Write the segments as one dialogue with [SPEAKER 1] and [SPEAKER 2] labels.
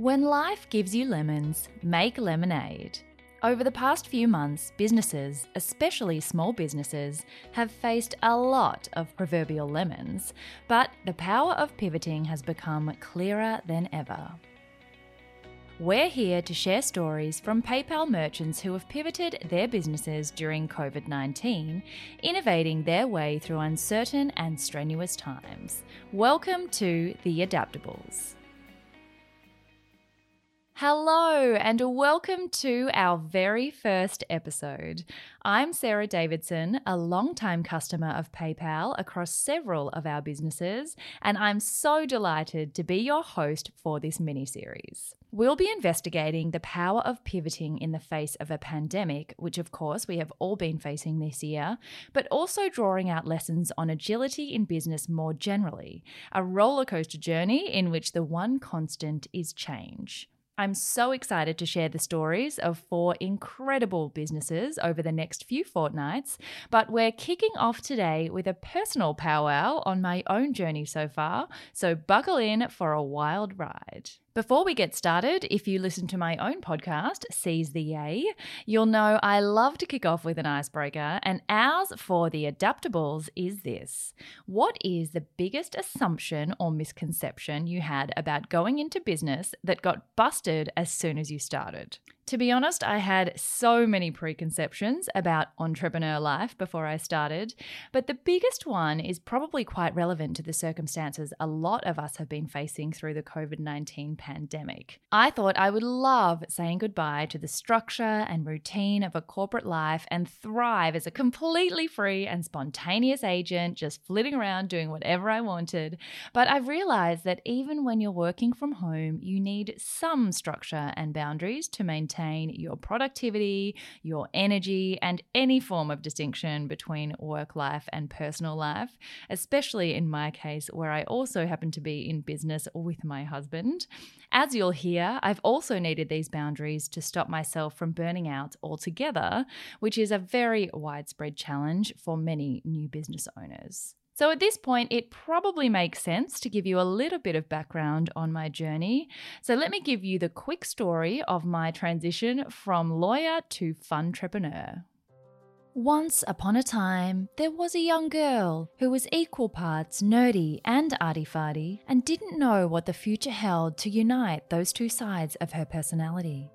[SPEAKER 1] When life gives you lemons, make lemonade. Over the past few months, businesses, especially small businesses, have faced a lot of proverbial lemons, but the power of pivoting has become clearer than ever. We're here to share stories from PayPal merchants who have pivoted their businesses during COVID 19, innovating their way through uncertain and strenuous times. Welcome to The Adaptables. Hello, and welcome to our very first episode. I'm Sarah Davidson, a long-time customer of PayPal across several of our businesses, and I'm so delighted to be your host for this mini series. We'll be investigating the power of pivoting in the face of a pandemic, which of course we have all been facing this year, but also drawing out lessons on agility in business more generally, a rollercoaster journey in which the one constant is change. I'm so excited to share the stories of four incredible businesses over the next few fortnights, but we're kicking off today with a personal powwow on my own journey so far, so buckle in for a wild ride. Before we get started, if you listen to my own podcast, Seize the Yay, you'll know I love to kick off with an icebreaker, and ours for the adaptables is this What is the biggest assumption or misconception you had about going into business that got busted as soon as you started? To be honest, I had so many preconceptions about entrepreneur life before I started, but the biggest one is probably quite relevant to the circumstances a lot of us have been facing through the COVID 19 pandemic. I thought I would love saying goodbye to the structure and routine of a corporate life and thrive as a completely free and spontaneous agent, just flitting around doing whatever I wanted. But I've realized that even when you're working from home, you need some structure and boundaries to maintain your productivity, your energy, and any form of distinction between work life and personal life, especially in my case, where I also happen to be in business with my husband. As you'll hear, I've also needed these boundaries to stop myself from burning out altogether, which is a very widespread challenge for many new business owners. So, at this point, it probably makes sense to give you a little bit of background on my journey. So, let me give you the quick story of my transition from lawyer to funtrepreneur. Once upon a time, there was a young girl who was equal parts nerdy and arty farty and didn't know what the future held to unite those two sides of her personality.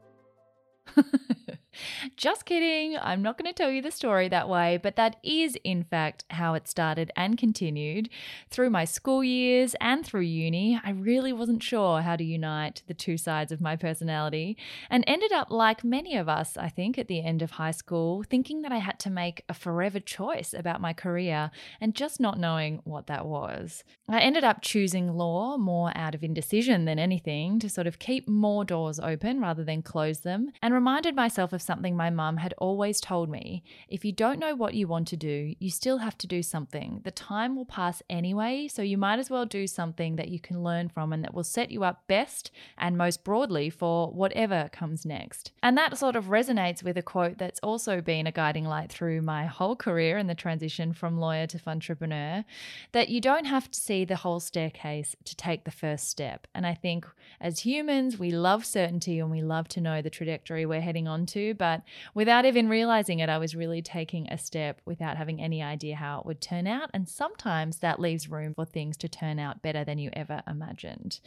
[SPEAKER 1] Just kidding. I'm not going to tell you the story that way, but that is, in fact, how it started and continued. Through my school years and through uni, I really wasn't sure how to unite the two sides of my personality and ended up, like many of us, I think, at the end of high school, thinking that I had to make a forever choice about my career and just not knowing what that was. I ended up choosing law more out of indecision than anything to sort of keep more doors open rather than close them and reminded myself of something my mum had always told me if you don't know what you want to do, you still have to do something. The time will pass anyway, so you might as well do something that you can learn from and that will set you up best and most broadly for whatever comes next. And that sort of resonates with a quote that's also been a guiding light through my whole career in the transition from lawyer to entrepreneur that you don't have to see the whole staircase to take the first step. And I think as humans, we love certainty and we love to know the trajectory we're heading onto, but without even realizing it, I was really taking a step without having any idea how it would turn out. And sometimes that leaves room for things to turn out better than you ever imagined.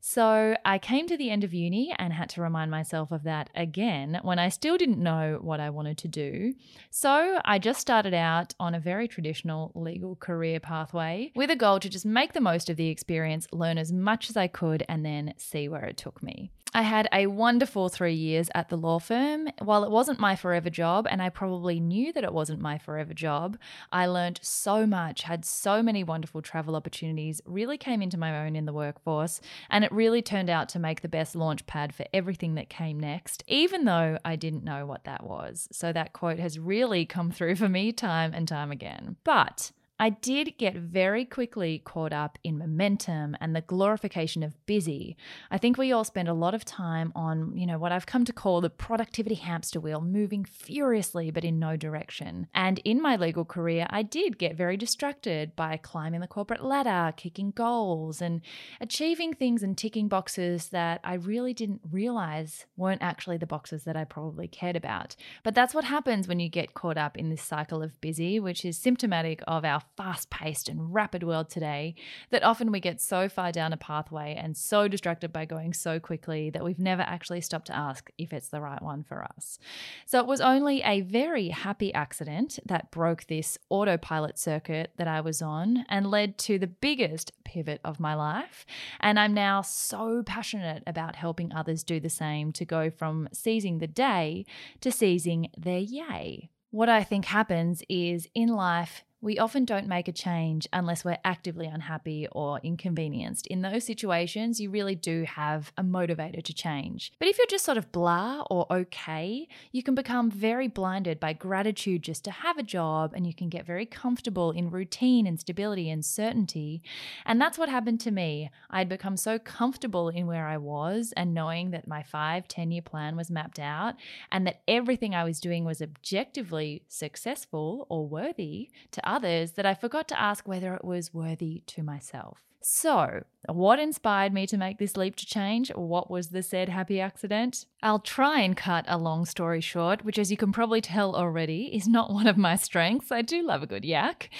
[SPEAKER 1] So I came to the end of uni and had to remind myself of that again when I still didn't know what I wanted to do. So I just started out on a very traditional legal career pathway with a goal to just make the most of the experience, learn as much as I could, and then see where it took me. I had a wonderful three years at the law firm. While it wasn't my forever job, and I probably knew that it wasn't my forever job, I learned so much, had so many wonderful travel opportunities, really came into my own in the workforce, and it really turned out to make the best launch pad for everything that came next, even though I didn't know what that was. So that quote has really come through for me time and time again. But I did get very quickly caught up in momentum and the glorification of busy. I think we all spend a lot of time on, you know, what I've come to call the productivity hamster wheel, moving furiously but in no direction. And in my legal career, I did get very distracted by climbing the corporate ladder, kicking goals, and achieving things and ticking boxes that I really didn't realize weren't actually the boxes that I probably cared about. But that's what happens when you get caught up in this cycle of busy, which is symptomatic of our fast paced and rapid world today that often we get so far down a pathway and so distracted by going so quickly that we've never actually stopped to ask if it's the right one for us. So it was only a very happy accident that broke this autopilot circuit that I was on and led to the biggest pivot of my life. And I'm now so passionate about helping others do the same to go from seizing the day to seizing their yay. What I think happens is in life, we often don't make a change unless we're actively unhappy or inconvenienced. In those situations, you really do have a motivator to change. But if you're just sort of blah or okay, you can become very blinded by gratitude just to have a job and you can get very comfortable in routine and stability and certainty. And that's what happened to me. I'd become so comfortable in where I was and knowing that my five, 10 year plan was mapped out and that everything I was doing was objectively successful or worthy to others that I forgot to ask whether it was worthy to myself. So, what inspired me to make this leap to change? What was the said happy accident? I'll try and cut a long story short, which, as you can probably tell already, is not one of my strengths. I do love a good yak.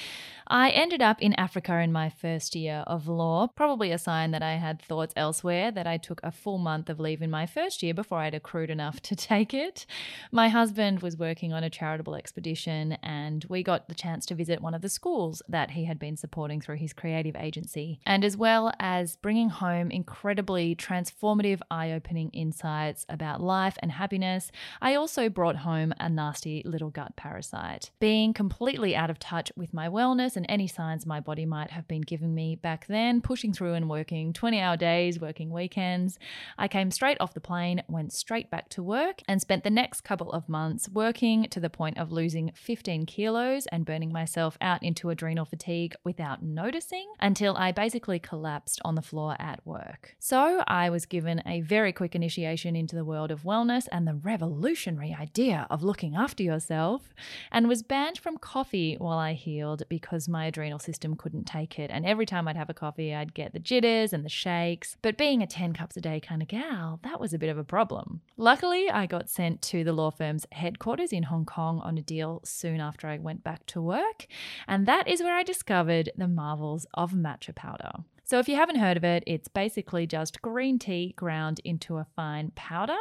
[SPEAKER 1] I ended up in Africa in my first year of law, probably a sign that I had thoughts elsewhere, that I took a full month of leave in my first year before I'd accrued enough to take it. My husband was working on a charitable expedition, and we got the chance to visit one of the schools that he had been supporting through his creative agency, and as well as bringing home incredibly transformative, eye opening insights about life and happiness, I also brought home a nasty little gut parasite. Being completely out of touch with my wellness and any signs my body might have been giving me back then, pushing through and working 20 hour days, working weekends. I came straight off the plane, went straight back to work, and spent the next couple of months working to the point of losing 15 kilos and burning myself out into adrenal fatigue without noticing until I basically collapsed on the floor at work. So I was given a very quick initiation into the world of wellness and the revolutionary idea of looking after yourself, and was banned from coffee while I healed because my adrenal system couldn't take it. And every time I'd have a coffee, I'd get the jitters and the shakes. But being a 10 cups a day kind of gal, that was a bit of a problem. Luckily, I got sent to the law firm's headquarters in Hong Kong on a deal soon after I went back to work. And that is where I discovered the marvels of matcha powder. So, if you haven't heard of it, it's basically just green tea ground into a fine powder.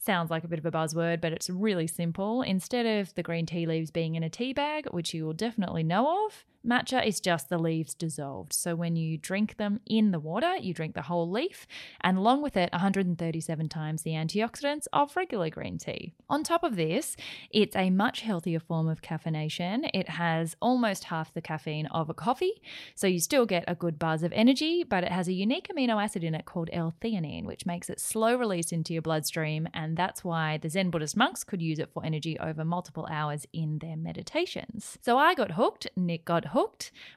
[SPEAKER 1] Sounds like a bit of a buzzword, but it's really simple. Instead of the green tea leaves being in a tea bag, which you will definitely know of, Matcha is just the leaves dissolved. So when you drink them in the water, you drink the whole leaf, and along with it, 137 times the antioxidants of regular green tea. On top of this, it's a much healthier form of caffeination. It has almost half the caffeine of a coffee, so you still get a good buzz of energy, but it has a unique amino acid in it called L-theanine, which makes it slow release into your bloodstream, and that's why the Zen Buddhist monks could use it for energy over multiple hours in their meditations. So I got hooked, Nick got hooked.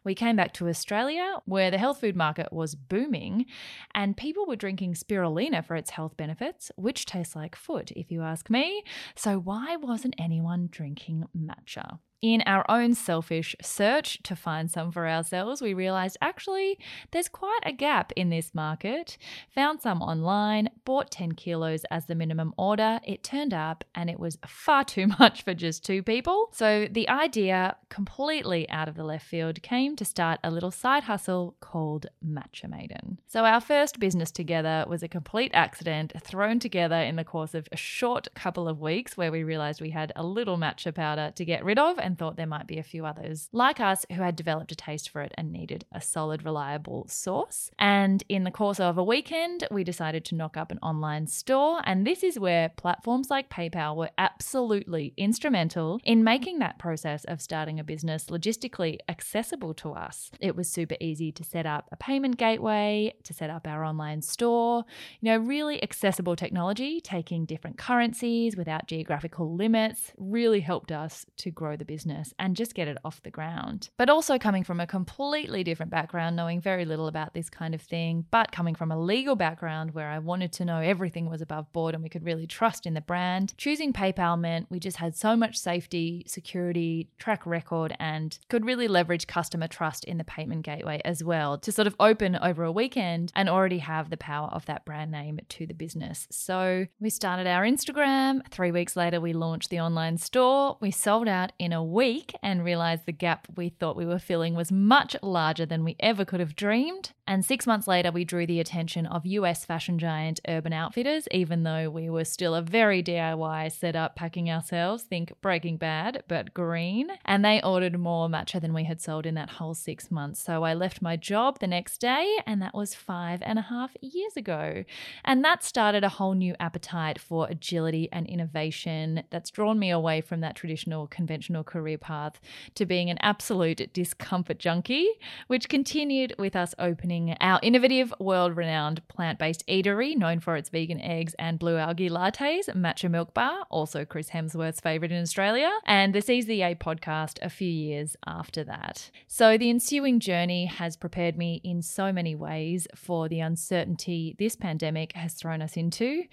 [SPEAKER 1] We came back to Australia where the health food market was booming and people were drinking spirulina for its health benefits, which tastes like foot, if you ask me. So why wasn't anyone drinking matcha? In our own selfish search to find some for ourselves, we realized actually there's quite a gap in this market. Found some online, bought 10 kilos as the minimum order. It turned up and it was far too much for just two people. So the idea, completely out of the left field, came to start a little side hustle called Matcha Maiden. So our first business together was a complete accident thrown together in the course of a short couple of weeks where we realized we had a little matcha powder to get rid of and thought there might be a few others like us who had developed a taste for it and needed a solid, reliable source. And in the course of a weekend, we decided to knock up an online store. And this is where platforms like PayPal were absolutely instrumental in making that process of starting a business logistically accessible to us. It was super easy to set up a payment gateway, to set up our online store, you know, really accessible technology, taking different currencies without geographical limits, really helped us to grow the business business and just get it off the ground. But also coming from a completely different background, knowing very little about this kind of thing, but coming from a legal background where I wanted to know everything was above board and we could really trust in the brand, choosing PayPal meant we just had so much safety, security, track record, and could really leverage customer trust in the payment gateway as well to sort of open over a weekend and already have the power of that brand name to the business. So we started our Instagram. Three weeks later, we launched the online store. We sold out in a week and realized the gap we thought we were filling was much larger than we ever could have dreamed. And six months later, we drew the attention of US fashion giant Urban Outfitters, even though we were still a very DIY setup packing ourselves, think Breaking Bad, but green. And they ordered more matcha than we had sold in that whole six months. So I left my job the next day, and that was five and a half years ago. And that started a whole new appetite for agility and innovation that's drawn me away from that traditional conventional career path to being an absolute discomfort junkie, which continued with us opening our innovative, world renowned plant based eatery known for its vegan eggs and blue algae lattes, Matcha Mylkbar, also Chris Hemsworth's favourite in Australia, and the Seize the Yay podcast a few years after that. So the ensuing journey has prepared me in so many ways for the uncertainty this pandemic has thrown us into.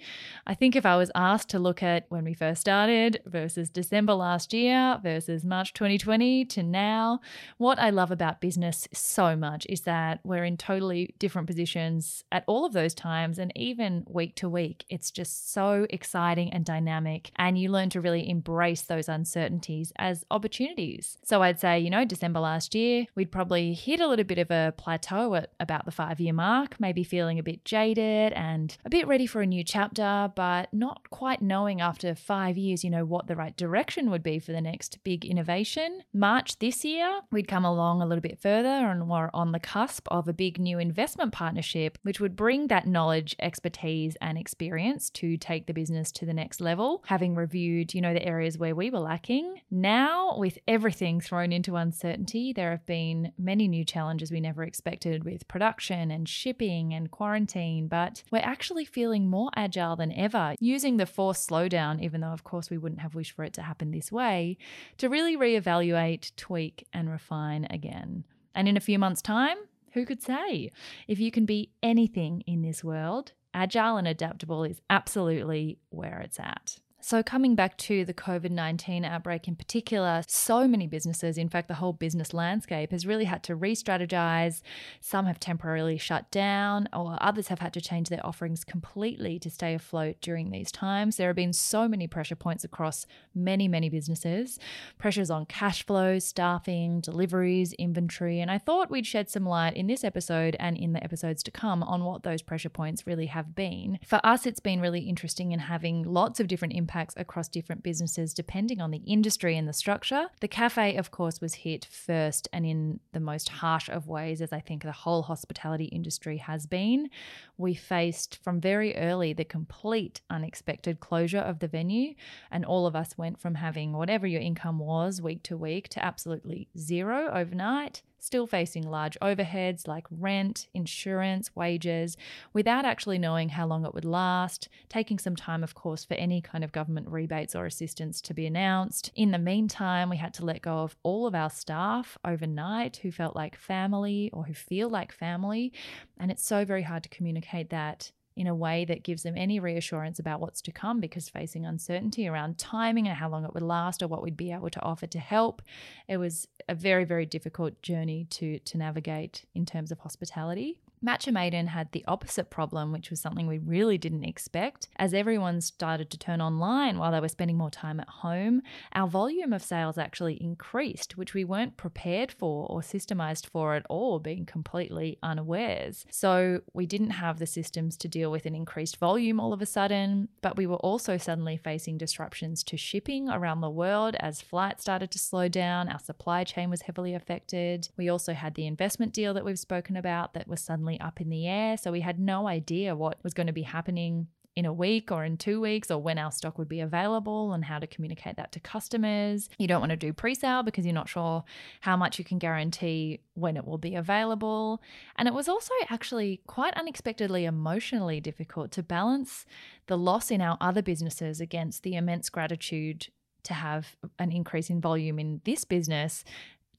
[SPEAKER 1] I think if I was asked to look at when we first started versus December last year versus March 2020 to now, what I love about business so much is that we're in totally different positions at all of those times and even week to week. It's just so exciting and dynamic. And you learn to really embrace those uncertainties as opportunities. So I'd say, you know, December last year, we'd probably hit a little bit of a plateau at about the five year mark, maybe feeling a bit jaded and a bit ready for a new chapter, but not quite knowing after five years, you know, what the right direction would be for the next innovation. March this year, we'd come along a little bit further and were on the cusp of a big new investment partnership, which would bring that knowledge, expertise, and experience to take the business to the next level, having reviewed, you know, the areas where we were lacking. Now, with everything thrown into uncertainty, there have been many new challenges we never expected with production and shipping and quarantine, but we're actually feeling more agile than ever, using the forced slowdown, even though, of course, we wouldn't have wished for it to happen this way, to really reevaluate, tweak, and refine again. And in a few months' time, who could say? If you can be anything in this world, agile and adaptable is absolutely where it's at. So, coming back to the COVID 19 outbreak in particular, so many businesses, in fact, the whole business landscape has really had to re strategize. Some have temporarily shut down, or others have had to change their offerings completely to stay afloat during these times. There have been so many pressure points across many, many businesses pressures on cash flow, staffing, deliveries, inventory. And I thought we'd shed some light in this episode and in the episodes to come on what those pressure points really have been. For us, it's been really interesting in having lots of different impacts impacts across different businesses depending on the industry and the structure. The cafe, of course, was hit first and in the most harsh of ways, as I think the whole hospitality industry has been. We faced from very early the complete unexpected closure of the venue, and all of us went from having whatever your income was week to week to absolutely zero overnight still facing large overheads like rent, insurance, wages, without actually knowing how long it would last, taking some time, of course, for any kind of government rebates or assistance to be announced. In the meantime, we had to let go of all of our staff overnight who felt like family or who feel like family. And it's so very hard to communicate that in a way that gives them any reassurance about what's to come because facing uncertainty around timing and how long it would last or what we'd be able to offer to help it was a very very difficult journey to to navigate in terms of hospitality Matcha Maiden had the opposite problem, which was something we really didn't expect. As everyone started to turn online while they were spending more time at home, our volume of sales actually increased, which we weren't prepared for or systemized for at all, being completely unawares. So we didn't have the systems to deal with an increased volume all of a sudden, but we were also suddenly facing disruptions to shipping around the world as flights started to slow down. Our supply chain was heavily affected. We also had the investment deal that we've spoken about that was suddenly up in the air. So we had no idea what was going to be happening in a week or in two weeks or when our stock would be available and how to communicate that to customers. You don't want to do pre sale because you're not sure how much you can guarantee when it will be available. And it was also actually quite unexpectedly emotionally difficult to balance the loss in our other businesses against the immense gratitude to have an increase in volume in this business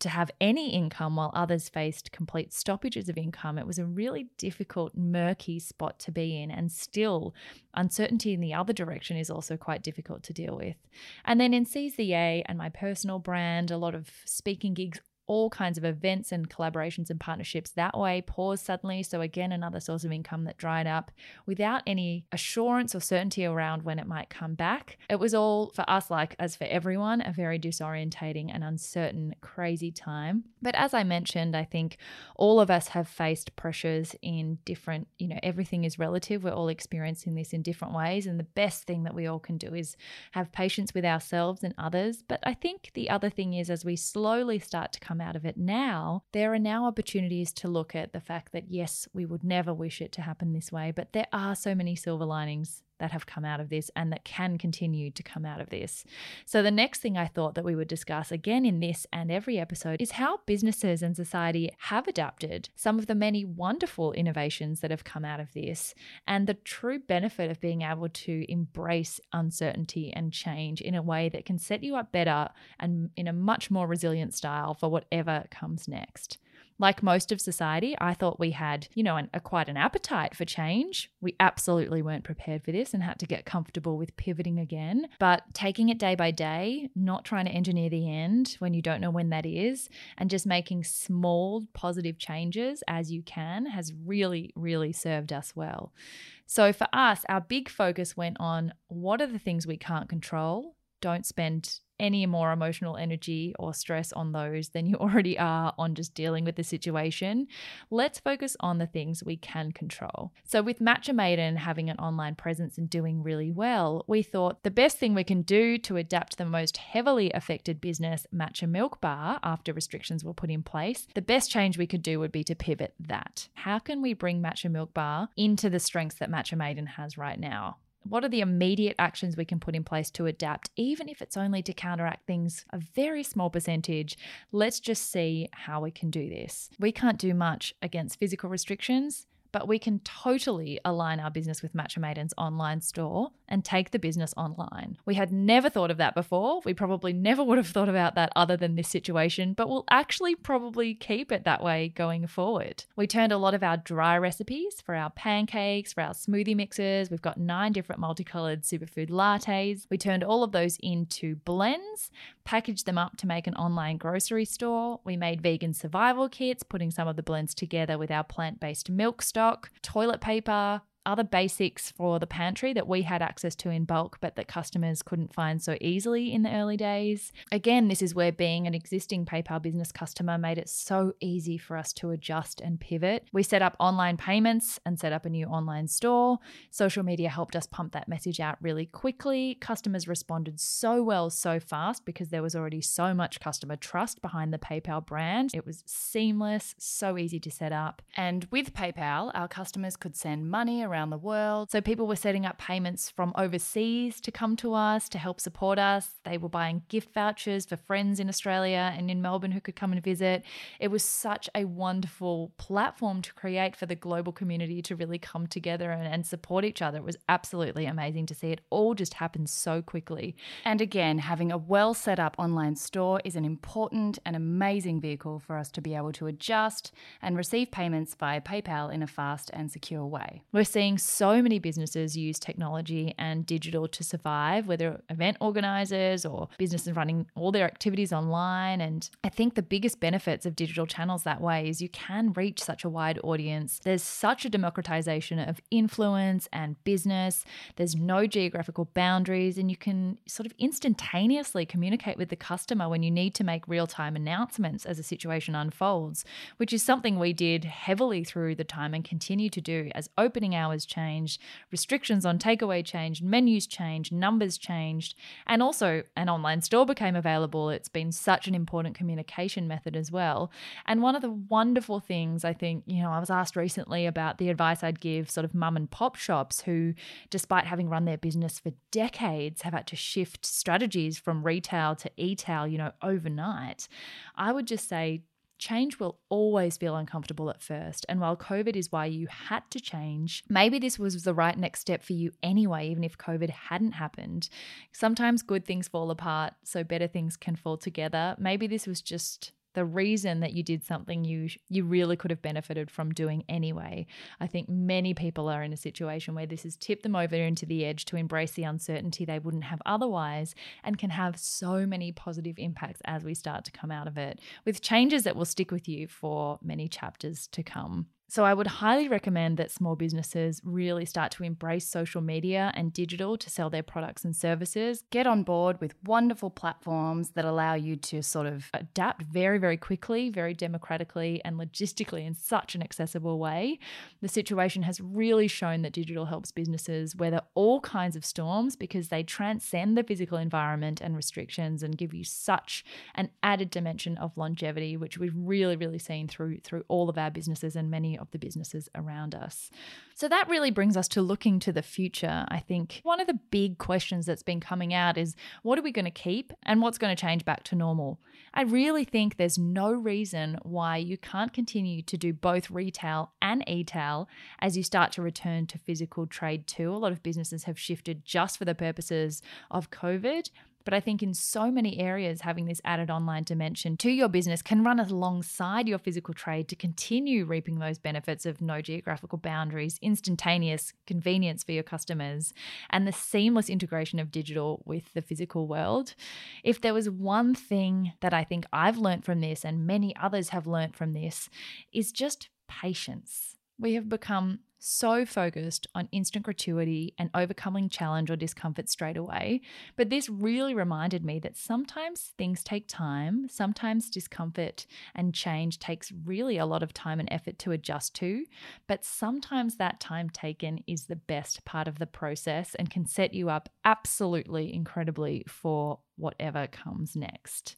[SPEAKER 1] to have any income while others faced complete stoppages of income. It was a really difficult, murky spot to be in. And still, uncertainty in the other direction is also quite difficult to deal with. And then in CZA and my personal brand, a lot of speaking gigs all kinds of events and collaborations and partnerships that way paused suddenly. So, again, another source of income that dried up without any assurance or certainty around when it might come back. It was all for us, like as for everyone, a very disorientating and uncertain, crazy time. But as I mentioned, I think all of us have faced pressures in different, you know, everything is relative. We're all experiencing this in different ways. And the best thing that we all can do is have patience with ourselves and others. But I think the other thing is, as we slowly start to come come out of it now, there are now opportunities to look at the fact that, yes, we would never wish it to happen this way, but there are so many silver linings that have come out of this and that can continue to come out of this. So, the next thing I thought that we would discuss again in this and every episode is how businesses and society have adapted some of the many wonderful innovations that have come out of this and the true benefit of being able to embrace uncertainty and change in a way that can set you up better and in a much more resilient style for whatever comes next. Like most of society, I thought we had, you know, an, a, quite an appetite for change. We absolutely weren't prepared for this and had to get comfortable with pivoting again. But taking it day by day, not trying to engineer the end when you don't know when that is, and just making small positive changes as you can has really, really served us well. So for us, our big focus went on what are the things we can't control? Don't spend any more emotional energy or stress on those than you already are on just dealing with the situation. Let's focus on the things we can control. So, with Matcha Maiden having an online presence and doing really well, we thought the best thing we can do to adapt the most heavily affected business, Matcha Mylkbar, after restrictions were put in place, the best change we could do would be to pivot that. How can we bring Matcha Mylkbar into the strengths that Matcha Maiden has right now? What are the immediate actions we can put in place to adapt, even if it's only to counteract things a very small percentage? Let's just see how we can do this. We can't do much against physical restrictions but we can totally align our business with Matcha Maiden's online store and take the business online. We had never thought of that before. We probably never would have thought about that other than this situation, but we'll actually probably keep it that way going forward. We turned a lot of our dry recipes for our pancakes, for our smoothie mixes. We've got nine different multicolored superfood lattes. We turned all of those into blends, packaged them up to make an online grocery store. We made vegan survival kits, putting some of the blends together with our plant based milk stock stock, toilet paper, other basics for the pantry that we had access to in bulk, but that customers couldn't find so easily in the early days. Again, this is where being an existing PayPal business customer made it so easy for us to adjust and pivot. We set up online payments and set up a new online store. Social media helped us pump that message out really quickly. Customers responded so well, so fast because there was already so much customer trust behind the PayPal brand. It was seamless, so easy to set up. And with PayPal, our customers could send money around around the world. So people were setting up payments from overseas to come to us to help support us. They were buying gift vouchers for friends in Australia and in Melbourne who could come and visit. It was such a wonderful platform to create for the global community to really come together and, and support each other. It was absolutely amazing to see it all just happen so quickly. And again, having a well set up online store is an important and amazing vehicle for us to be able to adjust and receive payments via PayPal in a fast and secure way. We're seeing seeing so many businesses use technology and digital to survive, whether event organizers or businesses running all their activities online. And I think the biggest benefits of digital channels that way is you can reach such a wide audience. There's such a democratization of influence and business, there's no geographical boundaries, and you can sort of instantaneously communicate with the customer when you need to make real time announcements as a situation unfolds, which is something we did heavily through the time and continue to do as opening hours hours changed, restrictions on takeaway changed, menus changed, numbers changed, and also an online store became available. It's been such an important communication method as well. And one of the wonderful things I think, you know, I was asked recently about the advice I'd give sort of mum and pop shops who, despite having run their business for decades, have had to shift strategies from retail to e-tail, you know, overnight. I would just say Change will always feel uncomfortable at first. And while COVID is why you had to change, maybe this was the right next step for you anyway, even if COVID hadn't happened. Sometimes good things fall apart, so better things can fall together. Maybe this was just the reason that you did something you you really could have benefited from doing anyway. I think many people are in a situation where this has tipped them over into the edge to embrace the uncertainty they wouldn't have otherwise and can have so many positive impacts as we start to come out of it with changes that will stick with you for many chapters to come. So, I would highly recommend that small businesses really start to embrace social media and digital to sell their products and services.
[SPEAKER 2] Get on board with wonderful platforms that allow you to sort of
[SPEAKER 1] adapt very, very quickly, very democratically, and logistically in such an accessible way. The situation has really shown that digital helps businesses weather all kinds of storms because they transcend the physical environment and restrictions and give you such an added dimension of longevity, which we've really, really seen through through all of our businesses and many of the businesses around us. So that really brings us to looking to the future. I think one of the big questions that's been coming out is what are we going to keep and what's going to change back to normal? I really think there's no reason why you can't continue to do both retail and e-tail as you start to return to physical trade too. A lot of businesses have shifted just for the purposes of COVID but I think in so many areas, having this added online dimension to your business can run alongside your physical trade to continue reaping those benefits of no geographical boundaries, instantaneous convenience for your customers, and the seamless integration of digital with the physical world. If there was one thing that I think I've learned from this, and many others have learned from this, is just patience. We have become so focused on instant gratuity and overcoming challenge or discomfort straight away. But this really reminded me that sometimes things take time, sometimes discomfort and change takes really a lot of time and effort to adjust to. But sometimes that time taken is the best part of the process and can set you up absolutely incredibly for whatever comes next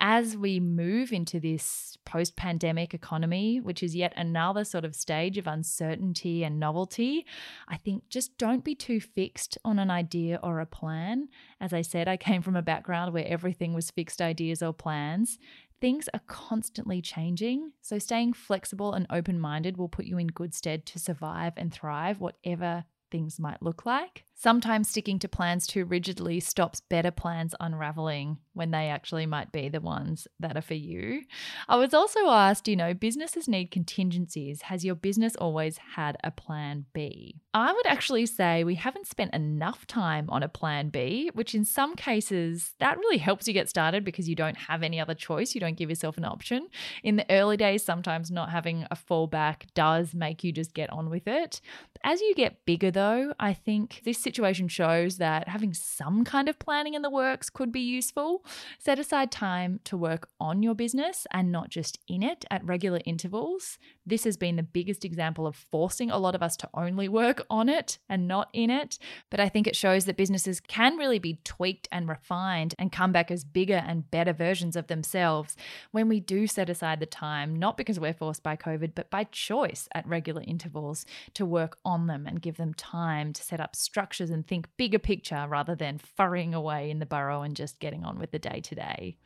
[SPEAKER 1] as we move into this post pandemic economy, which is yet another sort of stage of uncertainty and novelty, I think just don't be too fixed on an idea or a plan. As I said, I came from a background where everything was fixed ideas or plans. Things are constantly changing, so staying flexible and open minded will put you in good stead to survive and thrive, whatever things might look like. Sometimes sticking to plans too rigidly stops better plans unraveling when they actually might be the ones that are for you. I was also asked, you know, businesses need contingencies. Has your business always had a plan B? I would actually say we haven't spent enough time on a plan B, which in some cases that really helps you get started because you don't have any other choice. You don't give yourself an option. In the early days, sometimes not having a fallback does make you just get on with it. As you get bigger, though, I think this situation shows that having some kind of planning in the works could be useful. Set aside time to work on your business and not just in it at regular intervals. This has been the biggest example of forcing a lot of us to only work on it and not in it. But I think it shows that businesses can really be tweaked and refined and come back as bigger and better versions of themselves when we do set aside the time, not because we're forced by COVID, but by choice at regular intervals to work on them and give them time to set up structures and think bigger picture rather than furrying away in the burrow and just getting on with the day to day.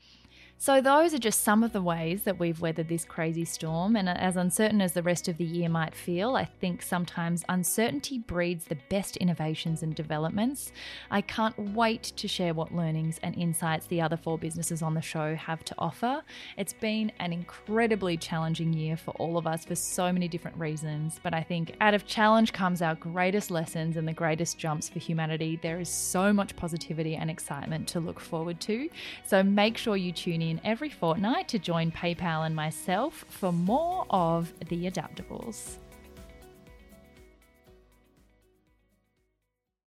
[SPEAKER 1] So, those are just some of the ways that we've weathered this crazy storm. And as uncertain as the rest of the year might feel, I think sometimes uncertainty breeds the best innovations and developments. I can't wait to share what learnings and insights the other four businesses on the show have to offer. It's been an incredibly challenging year for all of us for so many different reasons. But I think out of challenge comes our greatest lessons and the greatest jumps for humanity. There is so much positivity and excitement to look forward to. So, make sure you tune in in every fortnight to join PayPal and myself for more of the Adaptables.